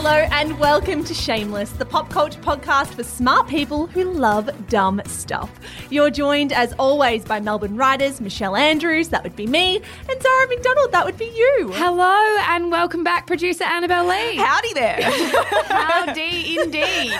Hello and welcome to Shameless, the pop culture podcast for smart people who love dumb stuff. You're joined, as always, by Melbourne writers Michelle Andrews, that would be me, and Zara McDonald, that would be you. Hello and welcome back, producer Annabelle Lee. Howdy there. Howdy indeed.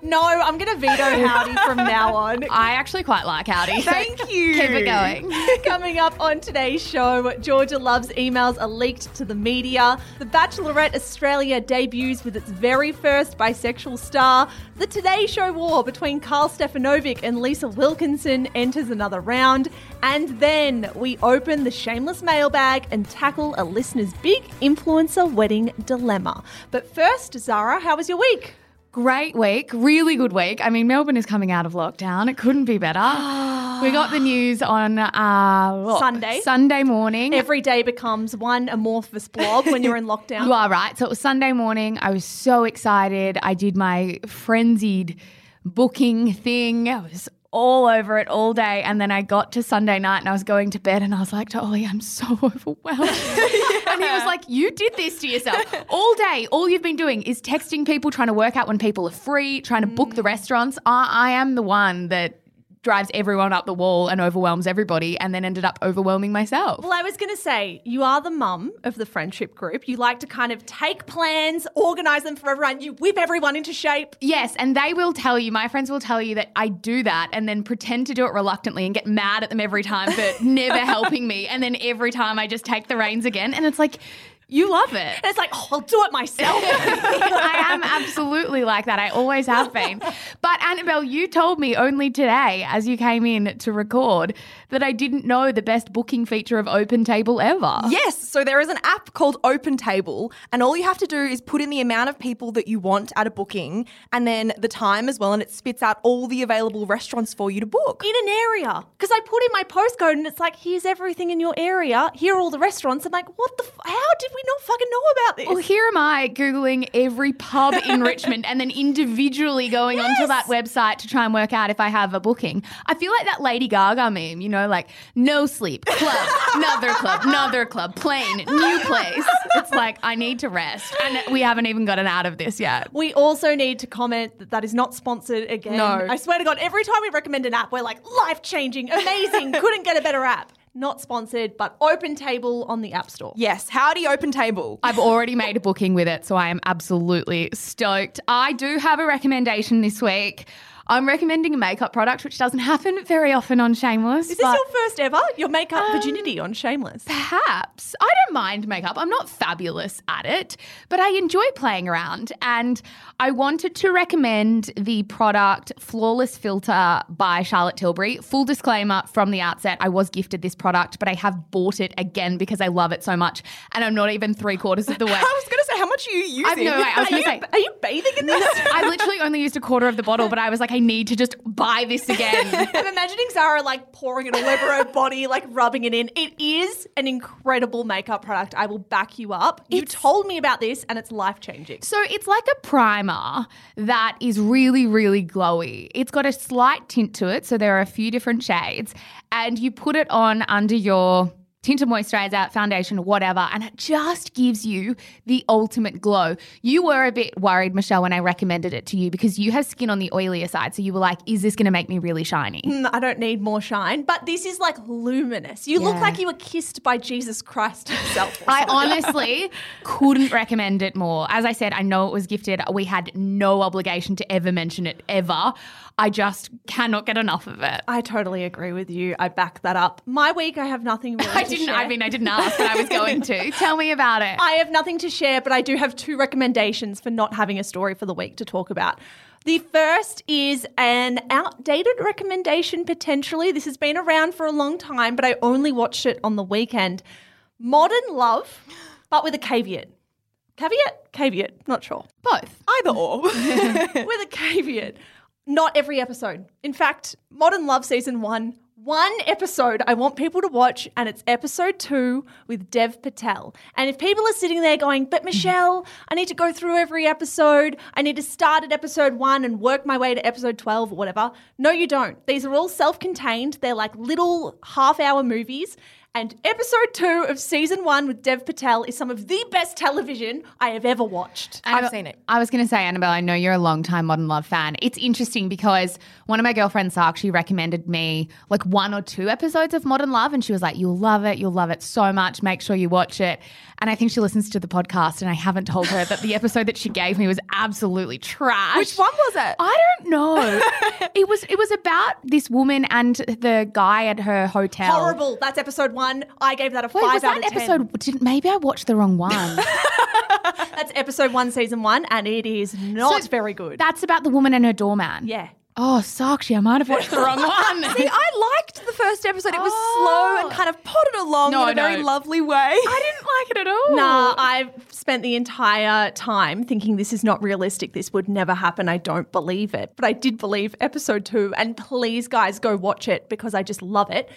no, I'm going to veto howdy from now on. I actually quite like howdy. Thank you. Keep it going. Coming up on today's show, Georgia Love's emails are leaked to the media. The Bachelorette Australia debuts with its very first bisexual star. The Today Show war between Karl Stefanovic and Lisa Wilkinson enters another round. And then we open the shameless mailbag and tackle a listener's big influencer wedding dilemma. But first, Zara, how was your week? Great week, really good week. I mean, Melbourne is coming out of lockdown. It couldn't be better. we got the news on uh, look, Sunday. Sunday morning. Every day becomes one amorphous blob when you're in lockdown. you are right. So it was Sunday morning. I was so excited. I did my frenzied booking thing. I was all over it all day. And then I got to Sunday night and I was going to bed and I was like to Ollie, I'm so overwhelmed. yeah. And he was like, You did this to yourself. All day, all you've been doing is texting people, trying to work out when people are free, trying to book the mm. restaurants. I, I am the one that drives everyone up the wall and overwhelms everybody and then ended up overwhelming myself. Well, I was going to say, you are the mum of the friendship group. You like to kind of take plans, organize them for everyone, you whip everyone into shape. Yes, and they will tell you, my friends will tell you that I do that and then pretend to do it reluctantly and get mad at them every time for never helping me. And then every time I just take the reins again. And it's like, you love it. And it's like, oh, I'll do it myself. I am absolutely like that. I always have been. But Annabelle, you told me only today, as you came in to record, that I didn't know the best booking feature of Open Table ever. Yes. So there is an app called Open Table, and all you have to do is put in the amount of people that you want at a booking and then the time as well, and it spits out all the available restaurants for you to book. In an area. Because I put in my postcode and it's like, here's everything in your area. Here are all the restaurants. I'm like, what the? F- how did we we not fucking know about this? Well, here am I Googling every pub in Richmond and then individually going yes. onto that website to try and work out if I have a booking. I feel like that Lady Gaga meme, you know, like no sleep, club, another club, another club, plane, new place. It's like, I need to rest. And we haven't even gotten out of this yet. We also need to comment that that is not sponsored again. No. I swear to God, every time we recommend an app, we're like, life changing, amazing, couldn't get a better app not sponsored, but Open Table on the App Store. Yes, howdy Open Table. I've already made a booking with it, so I am absolutely stoked. I do have a recommendation this week. I'm recommending a makeup product, which doesn't happen very often on Shameless. Is this your first ever? Your makeup um, virginity on Shameless? Perhaps. I don't mind makeup. I'm not fabulous at it, but I enjoy playing around. And I wanted to recommend the product Flawless Filter by Charlotte Tilbury. Full disclaimer from the outset, I was gifted this product, but I have bought it again because I love it so much. And I'm not even three quarters of the way. I was going to say, how much are you using? I, no, I was going to say, are you bathing in this? I literally only used a quarter of the bottle, but I was like, I need to just buy this again. I'm imagining Zara like pouring it all over her body, like rubbing it in. It is an incredible makeup product. I will back you up. You told me about this and it's life changing. So it's like a primer that is really, really glowy. It's got a slight tint to it. So there are a few different shades. And you put it on under your tinted moisturizer, foundation, whatever, and it just gives you the ultimate glow. You were a bit worried, Michelle, when I recommended it to you because you have skin on the oilier side. So you were like, is this going to make me really shiny? Mm, I don't need more shine, but this is like luminous. You look like you were kissed by Jesus Christ himself. I honestly couldn't recommend it more. As I said, I know it was gifted. We had no obligation to ever mention it ever. I just cannot get enough of it. I totally agree with you. I back that up. My week, I have nothing really didn't. share. I mean, I didn't ask, but I was going to. Tell me about it. I have nothing to share, but I do have two recommendations for not having a story for the week to talk about. The first is an outdated recommendation, potentially. This has been around for a long time, but I only watched it on the weekend. Modern Love, but with a caveat. Caveat? Caveat. Not sure. Both. Either or. with a caveat. Not every episode. In fact, Modern Love season one, one episode I want people to watch, and it's episode two with Dev Patel. And if people are sitting there going, But mm-hmm. Michelle, I need to go through every episode, I need to start at episode one and work my way to episode 12 or whatever. No, you don't. These are all self contained, they're like little half hour movies. And episode two of season one with Dev Patel is some of the best television I have ever watched. I've seen it. I was going to say, Annabelle, I know you're a long time Modern Love fan. It's interesting because one of my girlfriends, Sakshi, recommended me like one or two episodes of Modern Love, and she was like, "You'll love it. You'll love it so much. Make sure you watch it." And I think she listens to the podcast, and I haven't told her that the episode that she gave me was absolutely trash. Which one was it? I don't know. it was it was about this woman and the guy at her hotel. Horrible. That's episode one. I gave that a Wait, five was out that of ten. episode? Did, maybe I watched the wrong one. That's episode one, season one, and it is not So very good. That's about the woman and her doorman. yeah. Oh, Sakshi, I might have watched the wrong one. See, I liked the first episode. It was Oh. slow and oh. kind of potted along No, in a very lovely way. I didn't like it at all. Nah, I've spent the entire time thinking this is not realistic. This would never happen. I don't believe it. But I did believe episode two. And please, guys, go watch it because I just love it.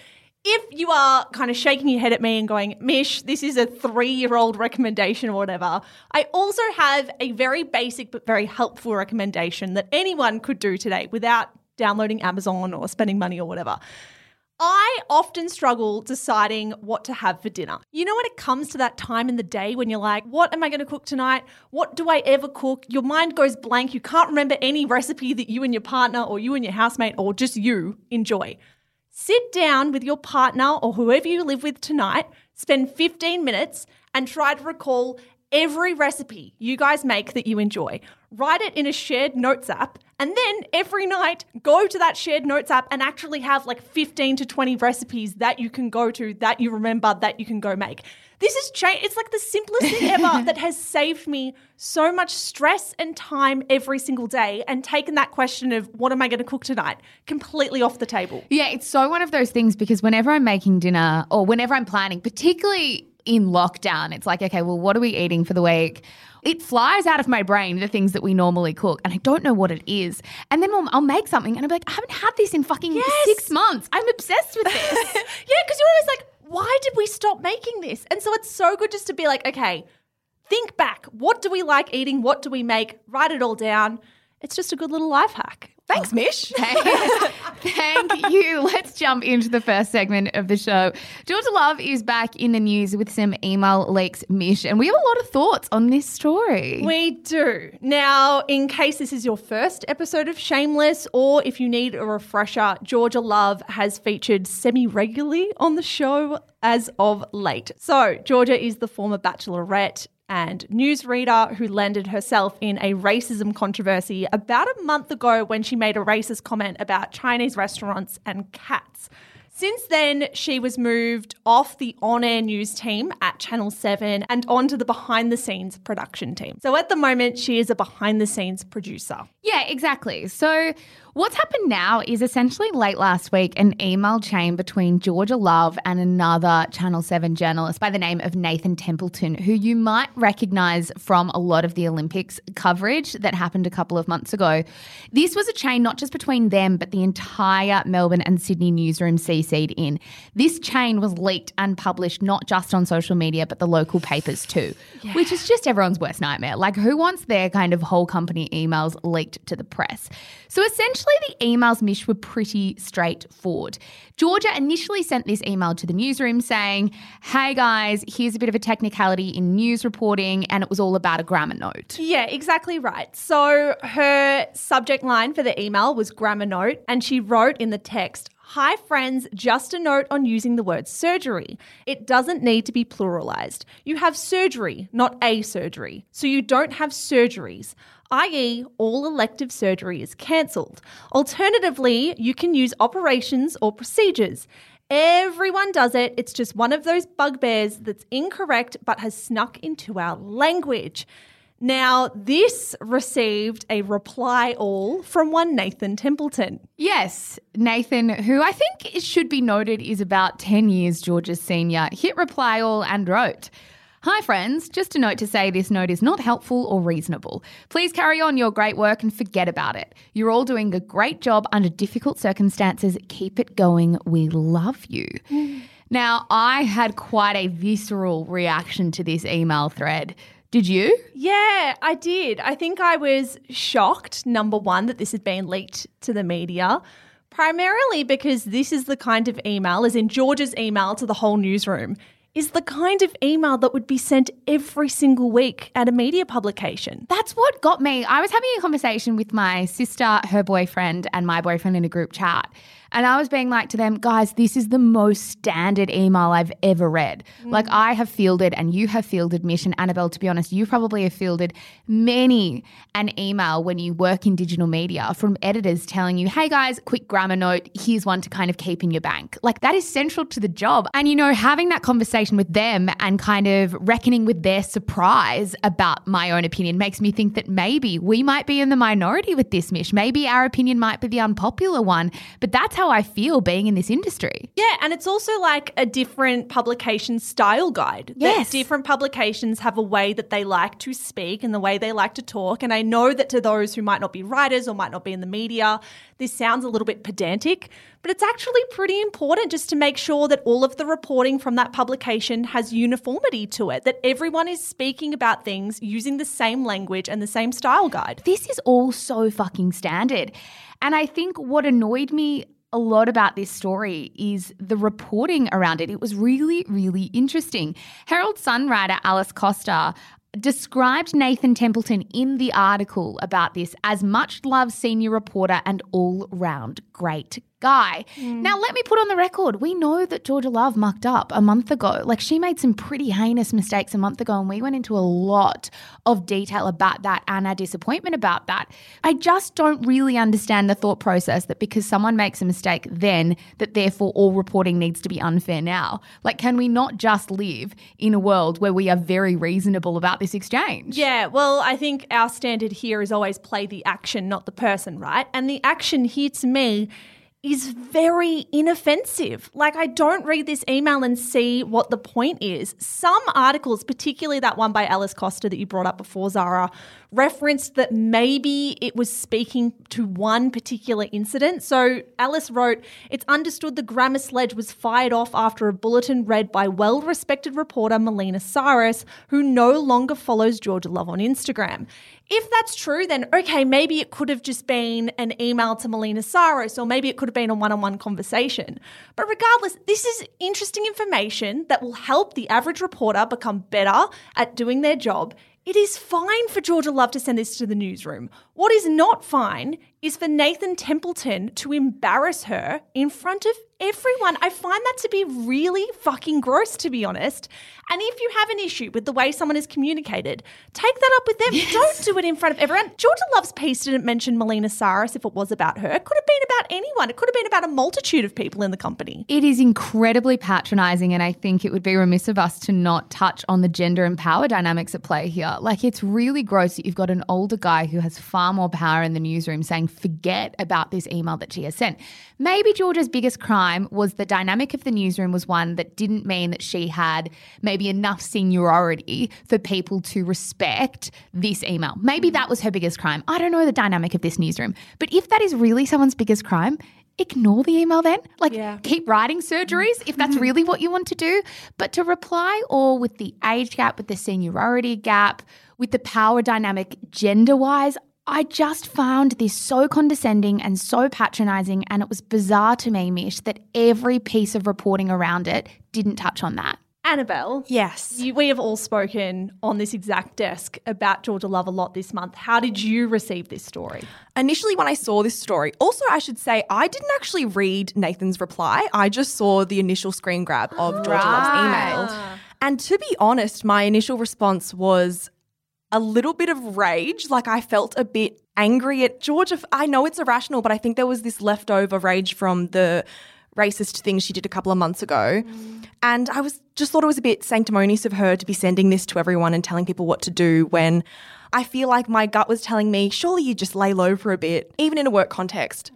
If you are kind of shaking your head at me and going, Mish, this is a three year old recommendation or whatever, I also have a very basic but very helpful recommendation that anyone could do today without downloading Amazon or spending money or whatever. I often struggle deciding what to have for dinner. You know, when it comes to that time in the day when you're like, what am I going to cook tonight? What do I ever cook? Your mind goes blank. You can't remember any recipe that you and your partner or you and your housemate or just you enjoy. Sit down with your partner or whoever you live with tonight, spend 15 minutes and try to recall every recipe you guys make that you enjoy. Write it in a shared notes app, and then every night go to that shared notes app and actually have like 15 to 20 recipes that you can go to, that you remember, that you can go make. This is change. It's like the simplest thing ever that has saved me so much stress and time every single day, and taken that question of what am I going to cook tonight completely off the table. Yeah, it's so one of those things because whenever I'm making dinner or whenever I'm planning, particularly in lockdown, it's like, okay, well, what are we eating for the week? It flies out of my brain the things that we normally cook, and I don't know what it is. And then I'll, I'll make something, and I'll be like, I haven't had this in fucking six months. I'm obsessed with this. Yeah, because you're always like, why did we stop making this? And so it's so good just to be like, okay, think back. What do we like eating? What do we make? Write it all down. It's just a good little life hack. Thanks, oh. Mish. Thank you. Let's jump into the first segment of the show. Georgia Love is back in the news with some email leaks, Mish, and we have a lot of thoughts on this story. We do. Now, in case this is your first episode of Shameless, or if you need a refresher, Georgia Love has featured semi regularly on the show as of late. So, Georgia is the former bachelorette and newsreader who landed herself in a racism controversy about a month ago when she made a racist comment about Chinese restaurants and cats. Since then, she was moved off the on air news team at Channel 7 and onto the behind the scenes production team. So at the moment, she is a behind the scenes producer. Yeah, exactly. So, what's happened now is essentially late last week, an email chain between Georgia Love and another Channel 7 journalist by the name of Nathan Templeton, who you might recognize from a lot of the Olympics coverage that happened a couple of months ago. This was a chain not just between them, but the entire Melbourne and Sydney newsroom CC'd in. This chain was leaked and published not just on social media, but the local papers too, which is just everyone's worst nightmare. Like, who wants their kind of whole company emails leaked to the press? So essentially, Actually, the emails, Mish, were pretty straightforward. Georgia initially sent this email to the newsroom saying, Hey guys, here's a bit of a technicality in news reporting, and it was all about a grammar note. Yeah, exactly right. So her subject line for the email was grammar note, and she wrote in the text, Hi, friends, just a note on using the word surgery. It doesn't need to be pluralized. You have surgery, not a surgery. So you don't have surgeries, i.e., all elective surgery is cancelled. Alternatively, you can use operations or procedures. Everyone does it. It's just one of those bugbears that's incorrect but has snuck into our language. Now, this received a reply all from one Nathan Templeton. Yes, Nathan, who I think it should be noted is about 10 years George's senior, hit reply all and wrote, Hi, friends. Just a note to say this note is not helpful or reasonable. Please carry on your great work and forget about it. You're all doing a great job under difficult circumstances. Keep it going. We love you. Mm. Now, I had quite a visceral reaction to this email thread. Did you? Yeah, I did. I think I was shocked, number one, that this had been leaked to the media. Primarily because this is the kind of email, as in George's email to the whole newsroom, is the kind of email that would be sent every single week at a media publication. That's what got me. I was having a conversation with my sister, her boyfriend, and my boyfriend in a group chat. And I was being like to them, guys, this is the most standard email I've ever read. Mm. Like I have fielded and you have fielded mission. Annabelle, to be honest, you probably have fielded many an email when you work in digital media from editors telling you, hey guys, quick grammar note, here's one to kind of keep in your bank. Like that is central to the job. And you know, having that conversation with them and kind of reckoning with their surprise about my own opinion makes me think that maybe we might be in the minority with this, Mish. Maybe our opinion might be the unpopular one. But that's how how I feel being in this industry. Yeah, and it's also like a different publication style guide. Yes. different publications have a way that they like to speak and the way they like to talk. And I know that to those who might not be writers or might not be in the media, this sounds a little bit pedantic, but it's actually pretty important just to make sure that all of the reporting from that publication has uniformity to it, that everyone is speaking about things using the same language and the same style guide. This is all so fucking standard. And I think what annoyed me a lot about this story is the reporting around it. It was really, really interesting. Herald Sun writer Alice Coster described Nathan Templeton in the article about this as much loved senior reporter and all round great guy. Mm. Now, let me put on the record we know that Georgia Love mucked up a month ago. Like, she made some pretty heinous mistakes a month ago, and we went into a lot of detail about that and our disappointment about that. I just don't really understand the thought process that because someone makes a mistake then, that therefore all reporting needs to be unfair now. Like, can we not just live in a world where we are very reasonable about this exchange? Yeah, well, I think our standard here is always play the action, not the person, right? And the action here to me is very inoffensive. Like, I don't read this email and see what the point is. Some articles, particularly that one by Alice Coster that you brought up before, Zara, referenced that maybe it was speaking to one particular incident. So Alice wrote, It's understood the grammar sledge was fired off after a bulletin read by well respected reporter Melina Sarris, who no longer follows Georgia Love on Instagram. If that's true, then okay, maybe it could have just been an email to Melina Sarris, or maybe it could have been a one on one conversation. But regardless, this is interesting information that will help the average reporter become better at doing their job. It is fine for Georgia Love to send this to the newsroom. What is not fine is for Nathan Templeton to embarrass her in front of everyone. I find that to be really fucking gross, to be honest. And if you have an issue with the way someone is communicated, take that up with them. Yes. Don't do it in front of everyone. Georgia Love's piece didn't mention Melina Sarris if it was about her. It could have been about anyone. It could have been about a multitude of people in the company. It is incredibly patronising, and I think it would be remiss of us to not touch on the gender and power dynamics at play here. Like, it's really gross that you've got an older guy who has far more power in the newsroom saying, forget about this email that she has sent. Maybe Georgia's biggest crime was the dynamic of the newsroom was one that didn't mean that she had maybe enough seniority for people to respect this email. Maybe that was her biggest crime. I don't know the dynamic of this newsroom. But if that is really someone's biggest crime, ignore the email then. Like, yeah. keep writing surgeries if that's really what you want to do. But to reply all with the age gap, with the seniority gap, with the power dynamic gender wise, I just found this so condescending and so patronizing, and it was bizarre to me, Mish, that every piece of reporting around it didn't touch on that. Annabelle. Yes. You, we have all spoken on this exact desk about Georgia Love a lot this month. How did you receive this story? Initially, when I saw this story, also, I should say, I didn't actually read Nathan's reply. I just saw the initial screen grab of Georgia Love's email. Ah. And to be honest, my initial response was a little bit of rage. Like I felt a bit angry at Georgia. I know it's irrational, but I think there was this leftover rage from the racist thing she did a couple of months ago. Mm. And I was just thought it was a bit sanctimonious of her to be sending this to everyone and telling people what to do when I feel like my gut was telling me, surely you just lay low for a bit, even in a work context.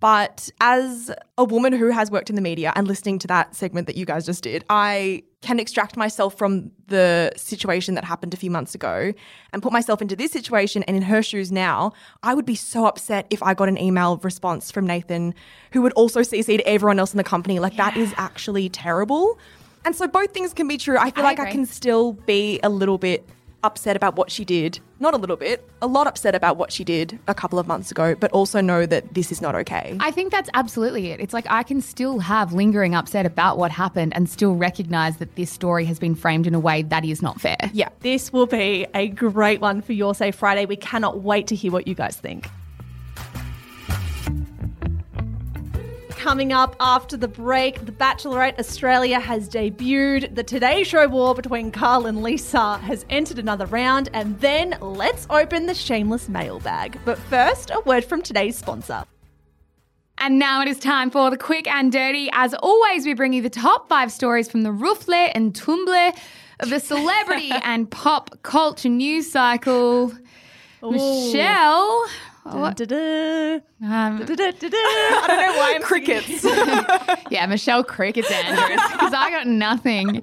But as a woman who has worked in the media and listening to that segment that you guys just did, I can extract myself from the situation that happened a few months ago and put myself into this situation and in her shoes now, I would be so upset if I got an email response from Nathan who would also CC to everyone else in the company. Like that is actually terrible. And so both things can be true. I feel I like I can still be a little bit upset about what she did. Not a little bit, a lot upset about what she did a couple of months ago, but also know that this is not okay. I think that's absolutely it. It's like I can still have lingering upset about what happened and still recognize that this story has been framed in a way that is not fair. yeah. This will be a great one for Your Say Friday. We cannot wait to hear what you guys think. Coming up after the break, The Bachelorette Australia has debuted. The Today Show war between Karl and Lisa has entered another round. And then let's open the shameless mailbag. But first, a word from today's sponsor. And now it is time for the quick and dirty. As always, we bring you the top five stories from the rooflet and tumblr of the celebrity and pop culture news cycle. Michelle, what- um. I don't know why I'm Crickets. yeah, Michelle Cricket's Andrews, because I got nothing.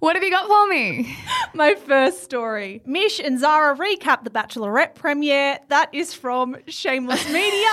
What have you got for me? My first story. Mish and Zara recap the Bachelorette premiere. That is from Shameless Media.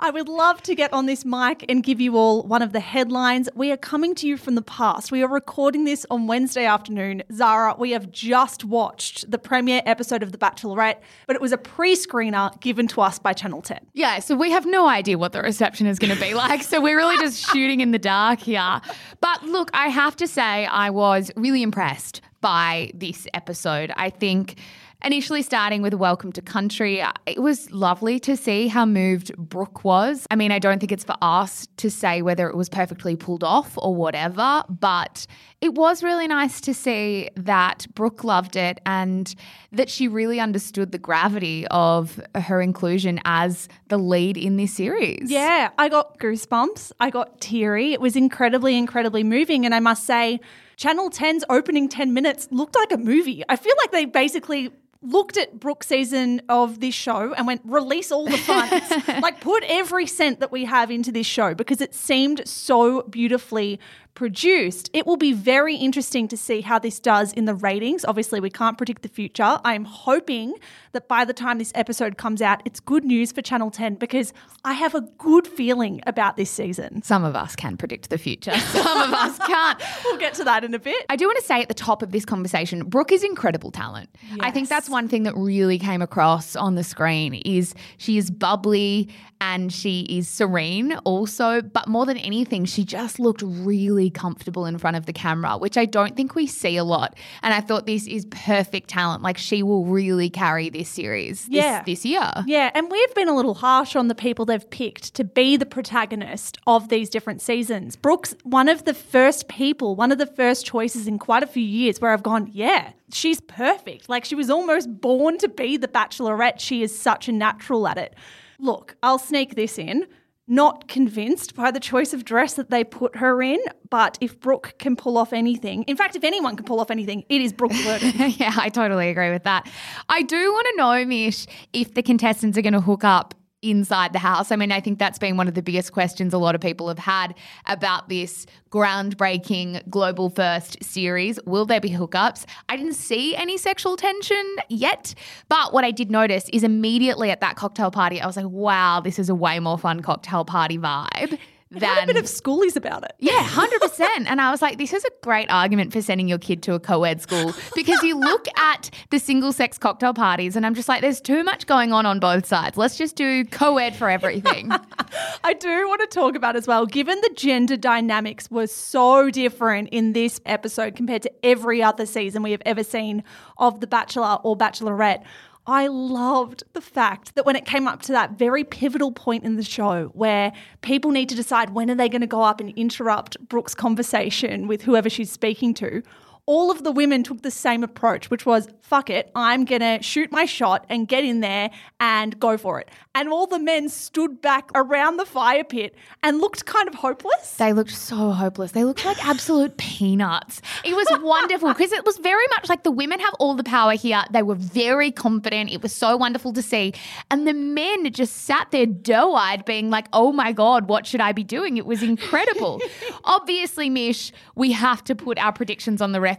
I would love to get on this mic and give you all one of the headlines. We are coming to you from the past. We are recording this on Wednesday afternoon. Zara, we have just watched the premiere episode of The Bachelorette, but it was a pre screener given to us by Channel 10. Yeah, so we have no idea what the reception is going to be like. So we're really just shooting in the dark here. But look, I have to say, I was really impressed by this episode. I think. Initially, starting with Welcome to Country, uh, it was lovely to see how moved Brooke was. I mean, I don't think it's for us to say whether it was perfectly pulled off or whatever, but it was really nice to see that Brooke loved it and that she really understood the gravity of her inclusion as the lead in this series. Yeah, I got goosebumps. I got teary. It was incredibly, incredibly moving. And I must say, Channel 10's opening 10 minutes looked like a movie. I feel like they basically looked at Brooke's season of this show and went, release all the funds. like, put every cent that we have into this show because it seemed so beautifully produced. It will be very interesting to see how this does in the ratings. Obviously, we can't predict the future. I'm hoping that by the time this episode comes out, it's good news for Channel 10 because I have a good feeling about this season. Some of us can predict the future, some of us can't. We'll get to that in a bit. I do want to say at the top of this conversation, Brooke is incredible talent. I think that's one thing that really came across on the screen is she is bubbly and she is serene also, but more than anything, she just looked really comfortable in front of the camera, which I don't think we see a lot. And I thought this is perfect talent. Like she will really carry this series this, Yeah. this year. Yeah, and we've been a little harsh on the people they've picked to be the protagonist of these different seasons. Brooke's one of the first people, one of the first choices in quite a few years where I've gone, yeah, she's perfect. Like she was almost born to be the bachelorette. She is such a natural at it. Look, I'll sneak this in. Not convinced by the choice of dress that they put her in, but if Brooke can pull off anything, in fact, if anyone can pull off anything, it is Brooke Blurton. yeah, I totally agree with that. I do want to know, Mish, if the contestants are going to hook up inside the house. I mean, I think that's been one of the biggest questions a lot of people have had about this groundbreaking global first series. Will there be hookups? I didn't see any sexual tension yet, but what I did notice is immediately at that cocktail party, I was like, wow, this is a way more fun cocktail party vibe than a bit of schoolies about it. yeah, hundred percent. And I was like, this is a great argument for sending your kid to a co-ed school because you look at the single-sex cocktail parties, and I'm just like, there's too much going on on both sides. Let's just do co-ed for everything. I do want to talk about as well, given the gender dynamics were so different in this episode compared to every other season we have ever seen of The Bachelor or Bachelorette. I loved the fact that when it came up to that very pivotal point in the show where people need to decide when are they going to go up and interrupt Brooke's conversation with whoever she's speaking to, all of the women took the same approach, which was, fuck it, I'm going to shoot my shot and get in there and go for it. And all the men stood back around the fire pit and looked kind of hopeless. They looked so hopeless. They looked like absolute peanuts. It was wonderful because it was very much like the women have all the power here. They were very confident. It was so wonderful to see. And the men just sat there doe eyed, being like, oh my God, what should I be doing? It was incredible. Obviously, Mish, we have to put our predictions on the record.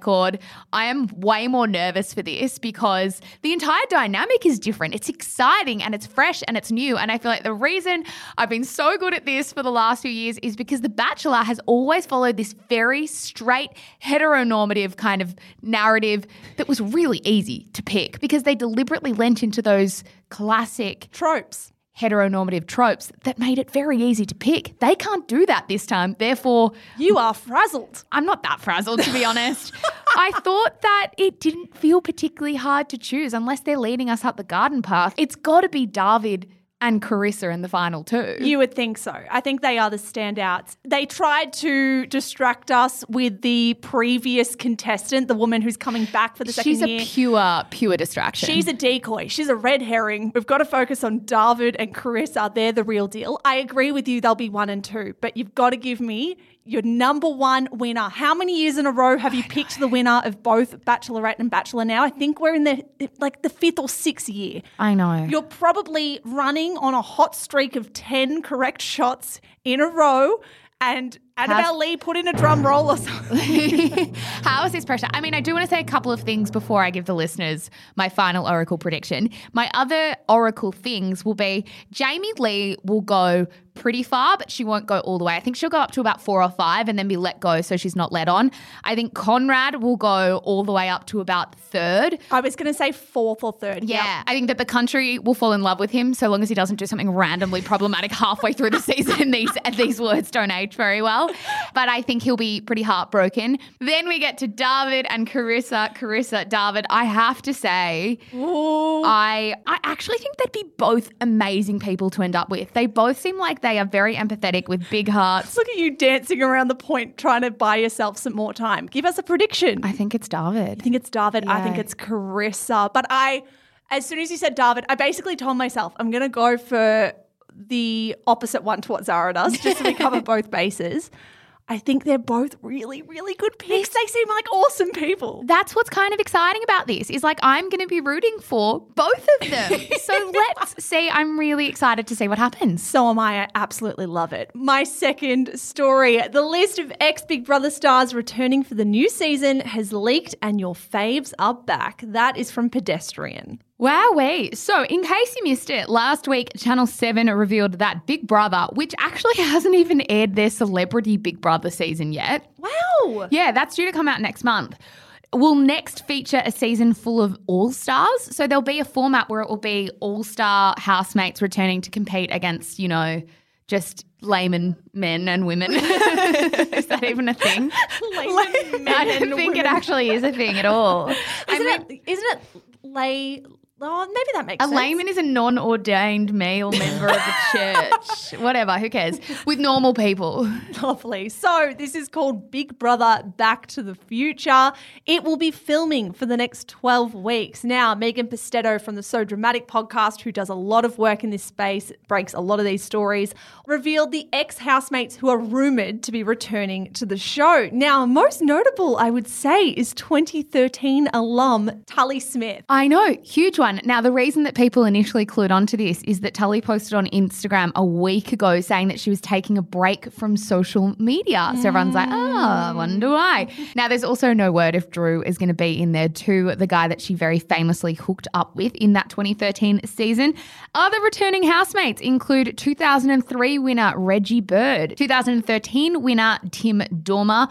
I am way more nervous for this because the entire dynamic is different. It's exciting and it's fresh and it's new. And I feel like the reason I've been so good at this for the last few years is because The Bachelor has always followed this very straight, heteronormative kind of narrative that was really easy to pick because they deliberately lent into those classic Tropes. Heteronormative tropes that made it very easy to pick. They can't do that this time. Therefore, You are frazzled. I'm not that frazzled, to be honest. I thought that it didn't feel particularly hard to choose unless they're leading us up the garden path. It's got to be David and Carissa in the final two. You would think so. I think they are the standouts. They tried to distract us with the previous contestant, the woman who's coming back for the second She's a year. pure, pure distraction. She's a decoy. She's a red herring. We've got to focus on David and Carissa. They're the real deal. I agree with you, they'll be one and two, but you've got to give me your number one winner. How many years in a row have you picked the winner of both Bachelorette and Bachelor now? I think we're in the like the fifth or sixth year. I know. You're probably running on a hot streak of 10 correct shots in a row. And Annabelle Lee put in a drum roll or something. How is this pressure? I mean, I do want to say a couple of things before I give the listeners my final Oracle prediction. My other Oracle things will be Jamie Lee will go pretty far, but she won't go all the way. I think she'll go up to about four or five and then be let go so she's not let on. I think Conrad will go all the way up to about third. I was going to say fourth or third. Yeah, Yep. I think that the country will fall in love with him so long as he doesn't do something randomly problematic halfway through the season. these these words don't age very well, but I think he'll be pretty heartbroken. Then we get to David and Carissa. Carissa, David. I have to say, Ooh. I I actually think they'd be both amazing people to end up with. They both seem like they are very empathetic with big hearts. Look at you dancing around the point trying to buy yourself some more time. Give us a prediction. I think it's David. I think it's David. I think it's Carissa. But I, as soon as you said David, I basically told myself I'm going to go for the opposite one to what Zara does, just so we cover both bases. I think they're both really, really good picks. They seem like awesome people. that's what's kind of exciting about this is like I'm going to be rooting for both of them. so let's see. I'm really excited to see what happens. So am I. I absolutely love it. My second story the list of ex Big Brother stars returning for the new season has leaked, and your faves are back. That is from Pedestrian. Wowee. So, in case you missed it, last week Channel 7 revealed that Big Brother, which actually hasn't even aired their celebrity Big Brother season yet. Wow. Yeah, that's due to come out next month. Will next feature a season full of all stars. So there'll be a format where it will be all star housemates returning to compete against, you know, just layman men and women. is that even a thing? Layman men I don't think it actually is a thing at all. Isn't mean, it? Isn't it lay? Oh, maybe that makes a sense. layman is a non-ordained male member of the church. Whatever, who cares? With normal people. Lovely. So, this is called Big Brother Back to the Future. It will be filming for the next 12 weeks. Now, Megan Pustetto from the So Dramatic podcast, who does a lot of work in this space, breaks a lot of these stories, revealed the ex housemates who are rumored to be returning to the show. Now, most notable, I would say, is 2013 alum Tully Smith. I know, huge one. One. Now, the reason that people initially clued onto this is that Tully posted on Instagram a week ago saying that she was taking a break from social media. So everyone's like, oh, I wonder why. Now, there's also no word if Drew is going to be in there too, the guy that she very famously hooked up with in that 2013 season. Other returning housemates include 2003 winner Reggie Bird, 2013 winner Tim Dormer.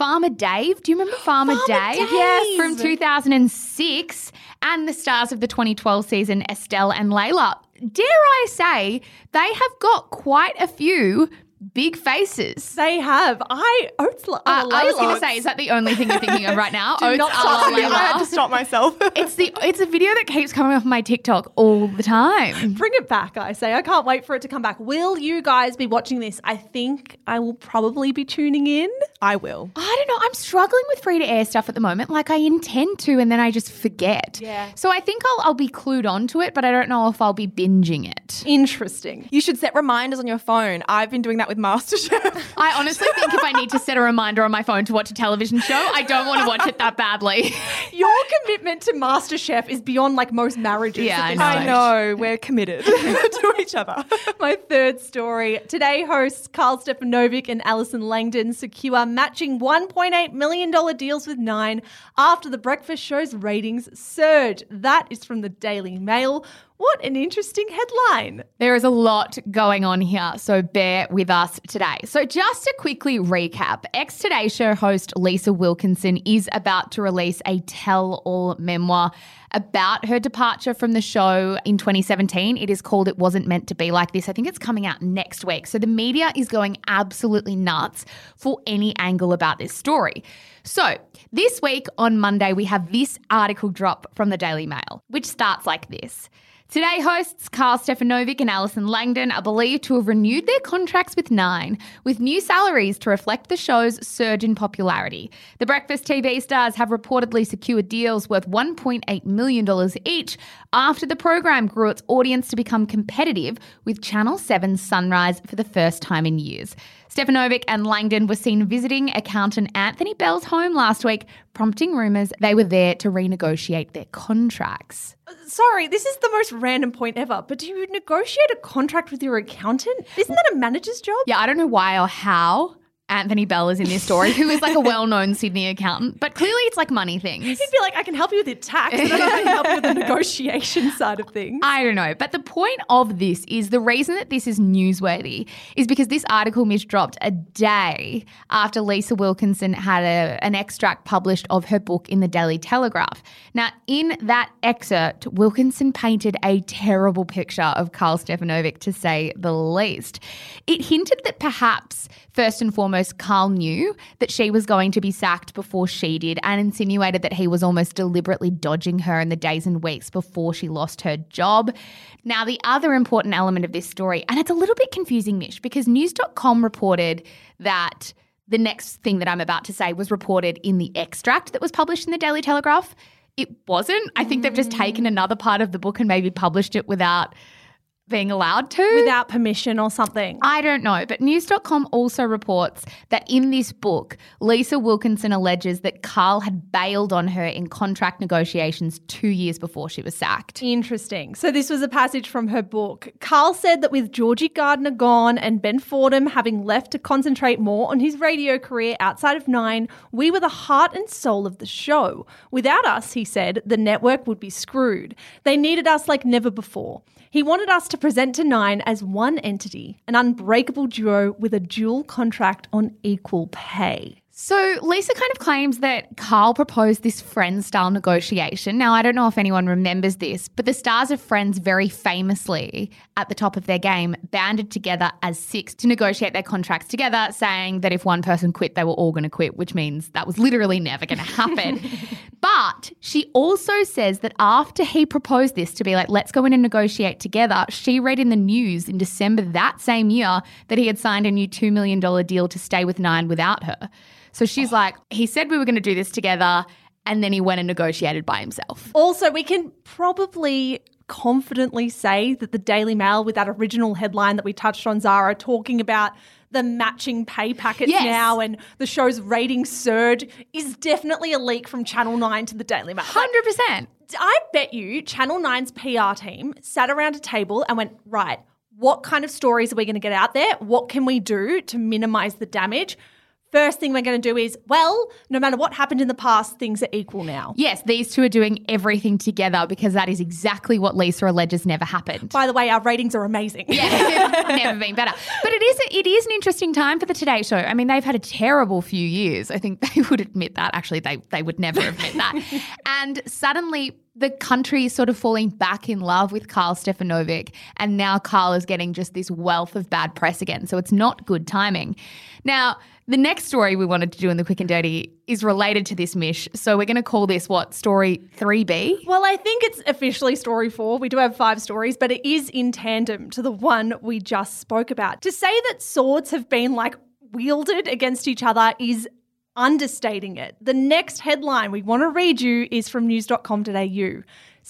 Farmer Dave. Do you remember Farmer, Dave? Dave. Yes, from 2006. And the stars of the 2012 season, Estelle and Layla. Dare I say, they have got quite a few big faces. They have. I oats. Uh, Uh, I was going to say, is that the only thing you're thinking of right now? Do Oats not stop la me. I had to stop myself. It's the it's a video that keeps coming off my TikTok all the time. Bring it back, I say. I can't wait for it to come back. Will you guys be watching this? I think I will probably be tuning in. I will. I don't know. I'm struggling with free to air stuff at the moment. Like I intend to, and then I just forget. Yeah. So I think I'll I'll be clued onto it, but I don't know if I'll be binging it. Interesting. You should set reminders on your phone. I've been doing that with MasterChef. I honestly think if I need to set a reminder on my phone to watch a television show, I don't want to watch it that badly. Your commitment to MasterChef is beyond like most marriages. Yeah, at this I I know, we're committed to each other. My third story. Today, hosts Karl Stefanovic and Alison Langdon secure matching $1.8 million deals with Nine after the breakfast show's ratings surge. That is from the Daily Mail. What an interesting headline. There is a lot going on here, so bear with us today. So, just to quickly recap, ex Today Show host Lisa Wilkinson is about to release a tell all memoir about her departure from the show in 2017. It is called It Wasn't Meant to Be Like This. I think it's coming out next week. So, the media is going absolutely nuts for any angle about this story. So, this week on Monday, we have this article drop from the Daily Mail, which starts like this. Today, hosts Karl Stefanovic and Alison Langdon are believed to have renewed their contracts with Nine, with new salaries to reflect the show's surge in popularity. The Breakfast TV stars have reportedly secured deals worth $1.8 million each after the program grew its audience to become competitive with Channel 7's Sunrise for the first time in years. Stefanovic and Langdon were seen visiting accountant Anthony Bell's home last week, prompting rumours they were there to renegotiate their contracts. Sorry, this is the most random point ever, but do you negotiate a contract with your accountant? Isn't that a manager's job? Yeah, I don't know why or how Anthony Bell is in this story, who is like a well known Sydney accountant, but clearly it's like money things. He'd be like, I can help you with your tax, then I can help you with the negotiation side of things. I don't know. But the point of this is the reason that this is newsworthy is because this article misdropped a day after Lisa Wilkinson had a, an extract published of her book in the Daily Telegraph. Now, in that excerpt, Wilkinson painted a terrible picture of Karl Stefanovic, to say the least. It hinted that perhaps, first and foremost, Karl knew that she was going to be sacked before she did and insinuated that he was almost deliberately dodging her in the days and weeks before she lost her job. Now, the other important element of this story, and it's a little bit confusing, Mish, because news.com reported that the next thing that I'm about to say was reported in the extract that was published in the Daily Telegraph. It wasn't. I think they've just taken mm. another part of the book and maybe published it without being allowed to. Without permission or something. I don't know, but news.com also reports that in this book, Lisa Wilkinson alleges that Karl had bailed on her in contract negotiations two years before she was sacked. Interesting. So this was a passage from her book. Karl said that with Georgie Gardner gone and Ben Fordham having left to concentrate more on his radio career outside of Nine, we were the heart and soul of the show. Without us, he said, the network would be screwed. They needed us like never before. He wanted us to present to Nine as one entity, an unbreakable duo with a dual contract on equal pay. So Lisa kind of claims that Karl proposed this Friends style negotiation. Now, I don't know if anyone remembers this, but the stars of Friends very famously, at the top of their game, banded together as six to negotiate their contracts together, saying that if one person quit, they were all going to quit, which means that was literally never going to happen. but she also says that after he proposed this to be like, let's go in and negotiate together, she read in the news in December that same year that he had signed a new $2 million deal to stay with Nine without her. So she's like, he said we were going to do this together, and then he went and negotiated by himself. Also, we can probably confidently say that the Daily Mail, with that original headline that we touched on, Zara, talking about the matching pay packets Yes. now and the show's ratings surge, is definitely a leak from Channel 9 to the Daily Mail. 100%. I bet you Channel 9's PR team sat around a table and went, right, what kind of stories are we going to get out there? What can we do to minimize the damage? First thing we're going to do is, well, no matter what happened in the past, things are equal now. Yes, these two are doing everything together because that is exactly what Lisa alleges never happened. By the way, our ratings are amazing. Yeah, never been better. But it is it is an interesting time for the Today Show. I mean, they've had a terrible few years. I think they would admit that. Actually, they they would never admit that. and suddenly the country is sort of falling back in love with Karl Stefanovic, and now Karl is getting just this wealth of bad press again. So it's not good timing. Now, the next story we wanted to do in the quick and dirty is related to this Mish. So we're going to call this what story three B. Well, I think it's officially story four. We do have five stories, but it is in tandem to the one we just spoke about. To say that swords have been like wielded against each other is understating it. The next headline we want to read you is from news.com.au.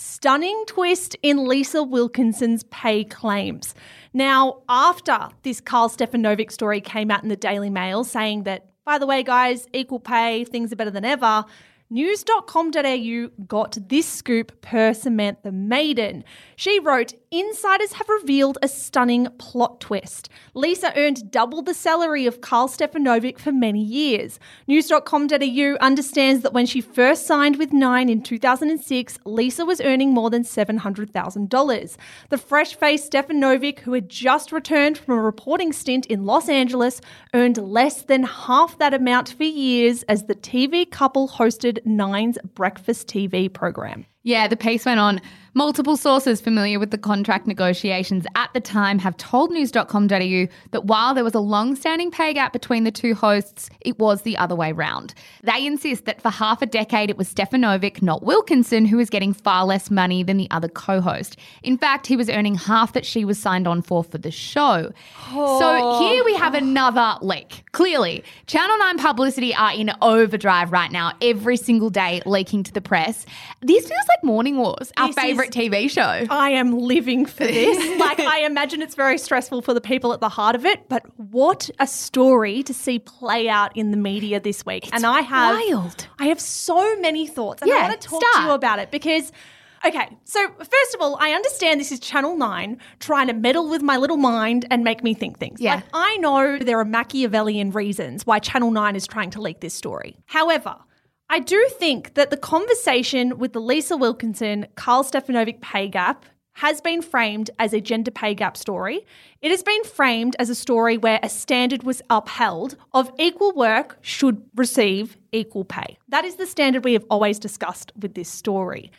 Stunning twist in Lisa Wilkinson's pay claims. Now, after this Karl Stefanovic story came out in the Daily Mail saying that, by the way, guys, equal pay, things are better than ever, news.com.au got this scoop per Samantha Maiden. She wrote, Insiders have revealed a stunning plot twist. Lisa earned double the salary of Karl Stefanovic for many years. News.com.au understands that when she first signed with Nine in 2006, Lisa was earning more than $700,000. The fresh faced Stefanovic, who had just returned from a reporting stint in Los Angeles, earned less than half that amount for years as the TV couple hosted Nine's breakfast TV program. Yeah, the piece went on. Multiple sources familiar with the contract negotiations at the time have told news.com.au that while there was a long standing pay gap between the two hosts, it was the other way round. They insist that for half a decade it was Stefanovic, not Wilkinson, who was getting far less money than the other co host. In fact, he was earning half that she was signed on for for the show. Oh. So here we have another leak. Clearly, Channel 9 publicity are in overdrive right now, every single day leaking to the press. This feels like Morning Wars, our favorite favorite TV show. I am living for this. like, I imagine it's very stressful for the people at the heart of it, but what a story to see play out in the media this week. It's and I have wild. I have so many thoughts, and yeah, I want to talk start. to you about it because. Okay, so first of all, I understand this is Channel 9 trying to meddle with my little mind and make me think things. Yeah. Like, I know there are Machiavellian reasons why Channel 9 is trying to leak this story. However, I do think that the conversation with the Lisa Wilkinson, Karl Stefanovic pay gap has been framed as a gender pay gap story. It has been framed as a story where a standard was upheld of equal work should receive equal pay. That is the standard we have always discussed with this story.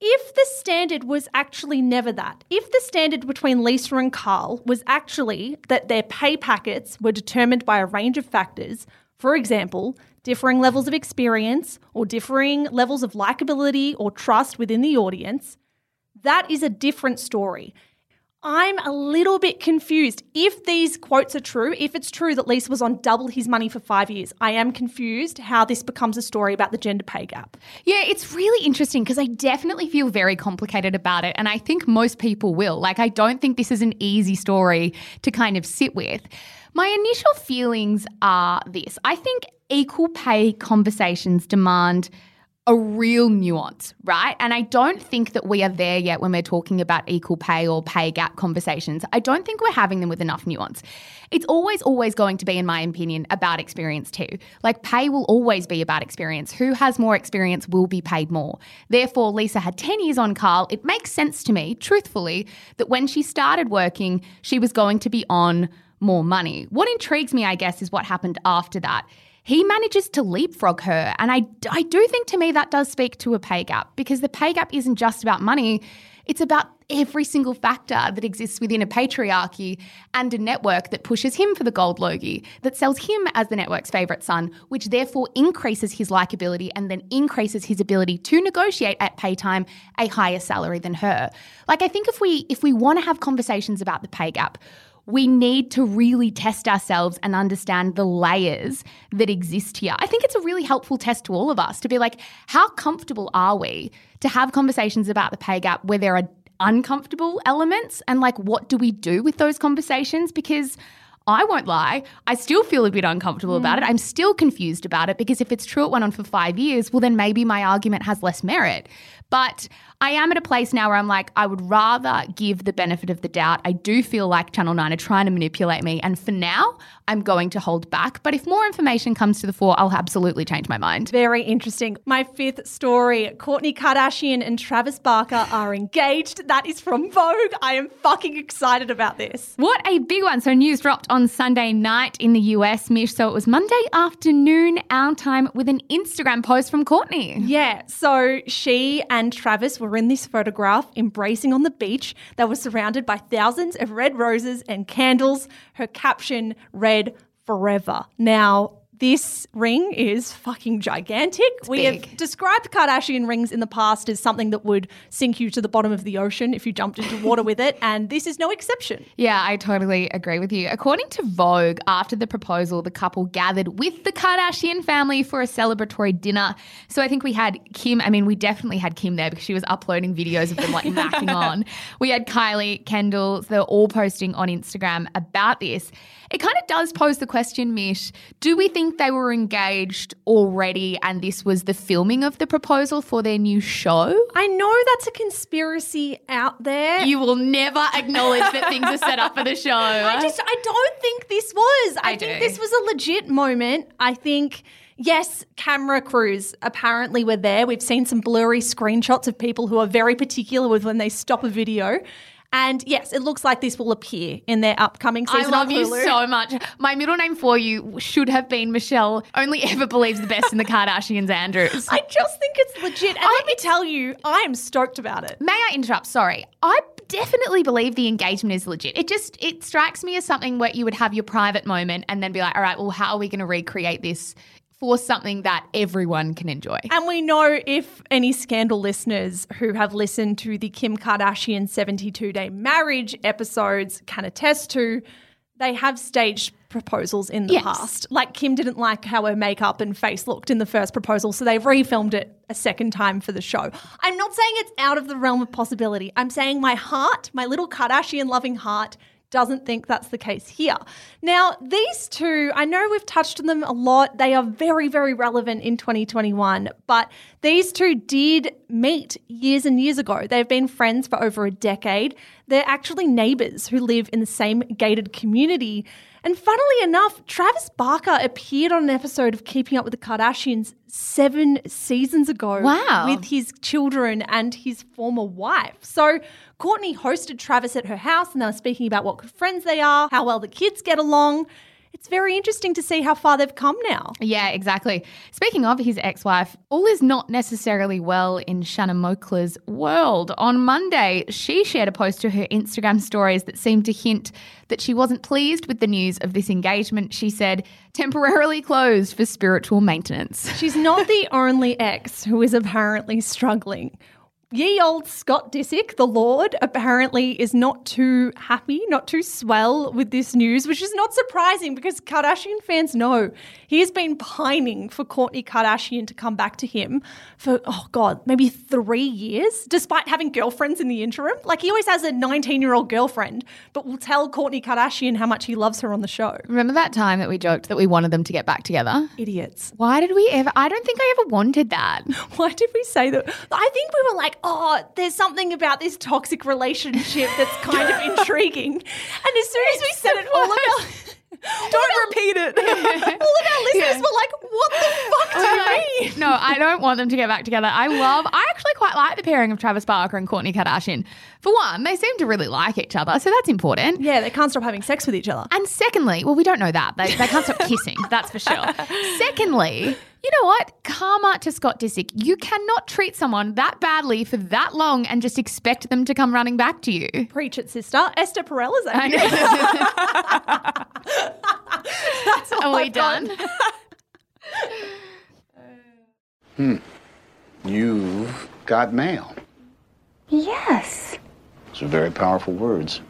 If the standard was actually never that, if the standard between Lisa and Karl was actually that their pay packets were determined by a range of factors, for example, differing levels of experience or differing levels of likability or trust within the audience, that is a different story. I'm a little bit confused. If these quotes are true, if it's true that Lisa was on double his money for five years, I am confused how this becomes a story about the gender pay gap. Yeah, it's really interesting because I definitely feel very complicated about it. And I think most people will. Like, I don't think this is an easy story to kind of sit with. My initial feelings are this I think equal pay conversations demand a real nuance, right? And I don't think that we are there yet when we're talking about equal pay or pay gap conversations. I don't think we're having them with enough nuance. It's always, always going to be, in my opinion, about experience too. Like pay will always be about experience. Who has more experience will be paid more. Therefore, Lisa had 10 years on Karl. It makes sense to me, truthfully, that when she started working, she was going to be on more money. What intrigues me, I guess, is what happened after that. He manages to leapfrog her. And I, I do think to me that does speak to a pay gap because the pay gap isn't just about money, it's about every single factor that exists within a patriarchy and a network that pushes him for the gold logie, that sells him as the network's favourite son, which therefore increases his likability and then increases his ability to negotiate at pay time a higher salary than her. Like I think if we if we want to have conversations about the pay gap, we need to really test ourselves and understand the layers that exist here. I think it's a really helpful test to all of us to be like, how comfortable are we to have conversations about the pay gap where there are uncomfortable elements? And like, what do we do with those conversations? Because I won't lie, I still feel a bit uncomfortable about mm. it. I'm still confused about it because if it's true it went on for five years, well, then maybe my argument has less merit. But I am at a place now where I'm like, I would rather give the benefit of the doubt. I do feel like Channel 9 are trying to manipulate me. And for now, I'm going to hold back. But if more information comes to the fore, I'll absolutely change my mind. Very interesting. My fifth story Kourtney Kardashian and Travis Barker are engaged. That is from Vogue. I am fucking excited about this. What a big one. So, news dropped on Sunday night in the US, Mish. So, it was Monday afternoon, our time, with an Instagram post from Kourtney. Yeah, so she and Travis were in this photograph embracing on the beach. They were surrounded by thousands of red roses and candles. Her caption read, Forever. Now, this ring is fucking gigantic. we big. have described Kardashian rings in the past as something that would sink you to the bottom of the ocean if you jumped into water with it, and this is no exception. Yeah, I totally agree with you. According to Vogue, after the proposal, the couple gathered with the Kardashian family for a celebratory dinner. So I think we had Kim. I mean, we definitely had Kim there because she was uploading videos of them like macking on. We had Kylie, Kendall. They're all posting on Instagram about this. It kind of does pose the question, Mish. Do we think they were engaged already and this was the filming of the proposal for their new show? I know that's a conspiracy out there. You will never acknowledge that things are set up for the show. I just I don't think this was. I, I think do. this was a legit moment. I think yes, camera crews apparently were there. We've seen some blurry screenshots of people who are very particular with when they stop a video. And yes, it looks like this will appear in their upcoming season. I love you so much. My middle name for you should have been Michelle. Only ever believes the best in the Kardashians, Andrews. I just think it's legit. And let me tell you, I am stoked about it. May I interrupt? Sorry. I definitely believe the engagement is legit. It just it strikes me as something where you would have your private moment and then be like, all right, well, how are we going to recreate this for something that everyone can enjoy? And we know if any scandal listeners who have listened to the Kim Kardashian 72 day marriage episodes can attest to, they have staged proposals in the Yes. past. Like Kim didn't like how her makeup and face looked in the first proposal, so they've refilmed it a second time for the show. I'm not saying it's out of the realm of possibility. I'm saying my heart, my little Kardashian loving heart, doesn't think that's the case here. Now, these two, I know we've touched on them a lot. They are very, very relevant in 2021, but these two did meet years and years ago. They've been friends for over a decade. They're actually neighbors who live in the same gated community. And funnily enough, Travis Barker appeared on an episode of Keeping Up with the Kardashians seven seasons ago Wow. with his children and his former wife. So Kourtney hosted Travis at her house and they were speaking about what good friends they are, how well the kids get along. It's very interesting to see how far they've come now. Yeah, exactly. Speaking of his ex wife, all is not necessarily well in Shanna Moakler's world. On Monday, she shared a post to her Instagram stories that seemed to hint that she wasn't pleased with the news of this engagement. She said, temporarily closed for spiritual maintenance. She's not the only ex who is apparently struggling. Ye old Scott Disick, the Lord, apparently is not too happy, not too swell with this news, which is not surprising because Kardashian fans know he has been pining for Kourtney Kardashian to come back to him for, oh God, maybe three years, despite having girlfriends in the interim. Like he always has a 19 year old girlfriend, but will tell Kourtney Kardashian how much he loves her on the show. Remember that time that we joked that we wanted them to get back together? Idiots. Why did we ever? I don't think I ever wanted that. Why did we say that? I think we were like, oh, there's something about this toxic relationship that's kind of intriguing. And as soon as we said it, all of our don't repeat it. all of our listeners were like, what the fuck do you mean? no, I don't want them to get back together. I love, I actually quite like the pairing of Travis Barker and Kourtney Kardashian. For one, they seem to really like each other, so that's important. Yeah, they can't stop having sex with each other. And secondly, well, we don't know that. They, they can't stop kissing, that's for sure. Secondly, you know what? Karma to Scott Disick. You cannot treat someone that badly for that long and just expect them to come running back to you. Preach it, sister. Esther Perella's I angry. know. Are we done? hmm. You've got mail. Yes. Those are very powerful words.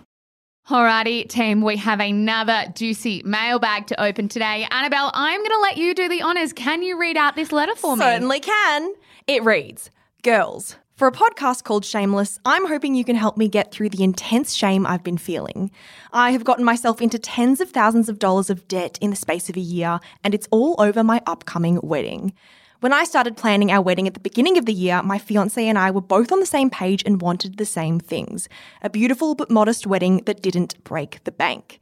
Alrighty, team, we have another juicy mailbag to open today. Annabelle, I'm going to let you do the honours. Can you read out this letter for me? Certainly can. It reads Girls, For a podcast called Shameless, I'm hoping you can help me get through the intense shame I've been feeling. I have gotten myself into tens of thousands of dollars of debt in the space of a year, and it's all over my upcoming wedding. When I started planning our wedding at the beginning of the year, my fiance and I were both on the same page and wanted the same things a beautiful but modest wedding that didn't break the bank.